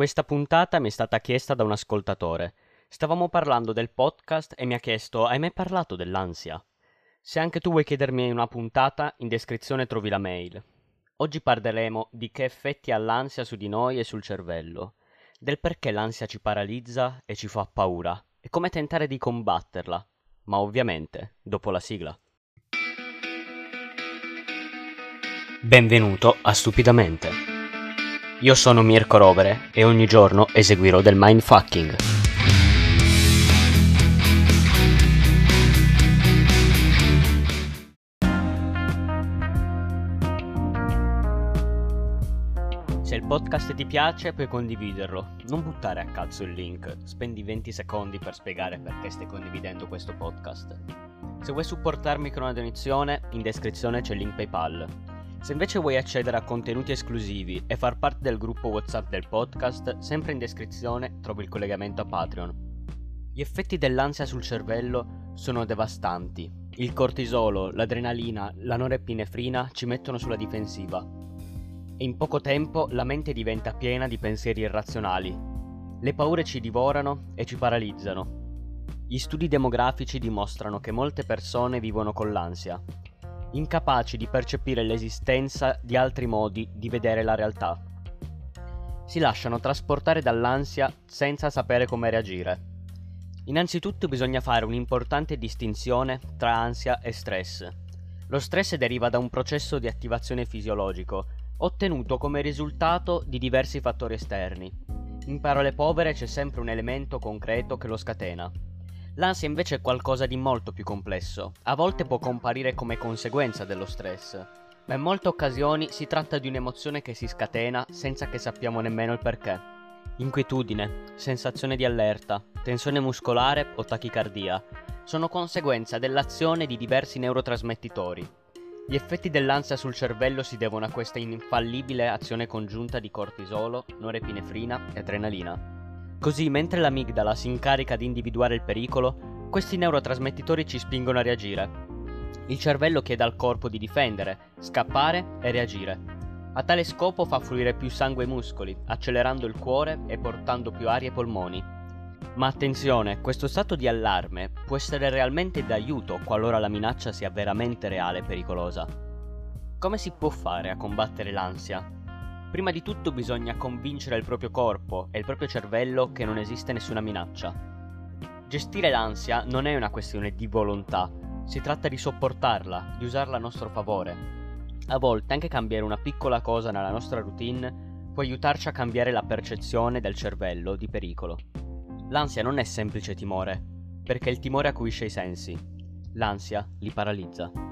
Questa puntata mi è stata chiesta da un ascoltatore. Stavamo parlando del podcast e mi ha chiesto: Hai mai parlato dell'ansia? Se anche tu vuoi chiedermi una puntata, in descrizione trovi la mail. Oggi parleremo di che effetti ha l'ansia su di noi e sul cervello, del perché l'ansia ci paralizza e ci fa paura, e come tentare di combatterla, ma ovviamente dopo la sigla. Benvenuto a Stupidamente. Io sono Mirko Rovere e ogni giorno eseguirò del mindfucking. Se il podcast ti piace puoi condividerlo, non buttare a cazzo il link, spendi 20 secondi per spiegare perché stai condividendo questo podcast. Se vuoi supportarmi con una donazione, in descrizione c'è il link PayPal. Se invece vuoi accedere a contenuti esclusivi e far parte del gruppo WhatsApp del podcast, sempre in descrizione trovi il collegamento a Patreon. Gli effetti dell'ansia sul cervello sono devastanti. Il cortisolo, l'adrenalina, la norepinefrina ci mettono sulla difensiva. E in poco tempo la mente diventa piena di pensieri irrazionali. Le paure ci divorano e ci paralizzano. Gli studi demografici dimostrano che molte persone vivono con l'ansia incapaci di percepire l'esistenza di altri modi di vedere la realtà. Si lasciano trasportare dall'ansia senza sapere come reagire. Innanzitutto bisogna fare un'importante distinzione tra ansia e stress. Lo stress deriva da un processo di attivazione fisiologico, ottenuto come risultato di diversi fattori esterni. In parole povere c'è sempre un elemento concreto che lo scatena. L'ansia invece è qualcosa di molto più complesso. A volte può comparire come conseguenza dello stress, ma in molte occasioni si tratta di un'emozione che si scatena senza che sappiamo nemmeno il perché. Inquietudine, sensazione di allerta, tensione muscolare o tachicardia sono conseguenza dell'azione di diversi neurotrasmettitori. Gli effetti dell'ansia sul cervello si devono a questa infallibile azione congiunta di cortisolo, norepinefrina e adrenalina. Così, mentre l'amigdala si incarica di individuare il pericolo, questi neurotrasmettitori ci spingono a reagire. Il cervello chiede al corpo di difendere, scappare e reagire. A tale scopo fa fluire più sangue ai muscoli, accelerando il cuore e portando più aria ai polmoni. Ma attenzione, questo stato di allarme può essere realmente d'aiuto qualora la minaccia sia veramente reale e pericolosa. Come si può fare a combattere l'ansia? Prima di tutto bisogna convincere il proprio corpo e il proprio cervello che non esiste nessuna minaccia. Gestire l'ansia non è una questione di volontà, si tratta di sopportarla, di usarla a nostro favore. A volte anche cambiare una piccola cosa nella nostra routine può aiutarci a cambiare la percezione del cervello di pericolo. L'ansia non è semplice timore, perché il timore acuisce i sensi, l'ansia li paralizza.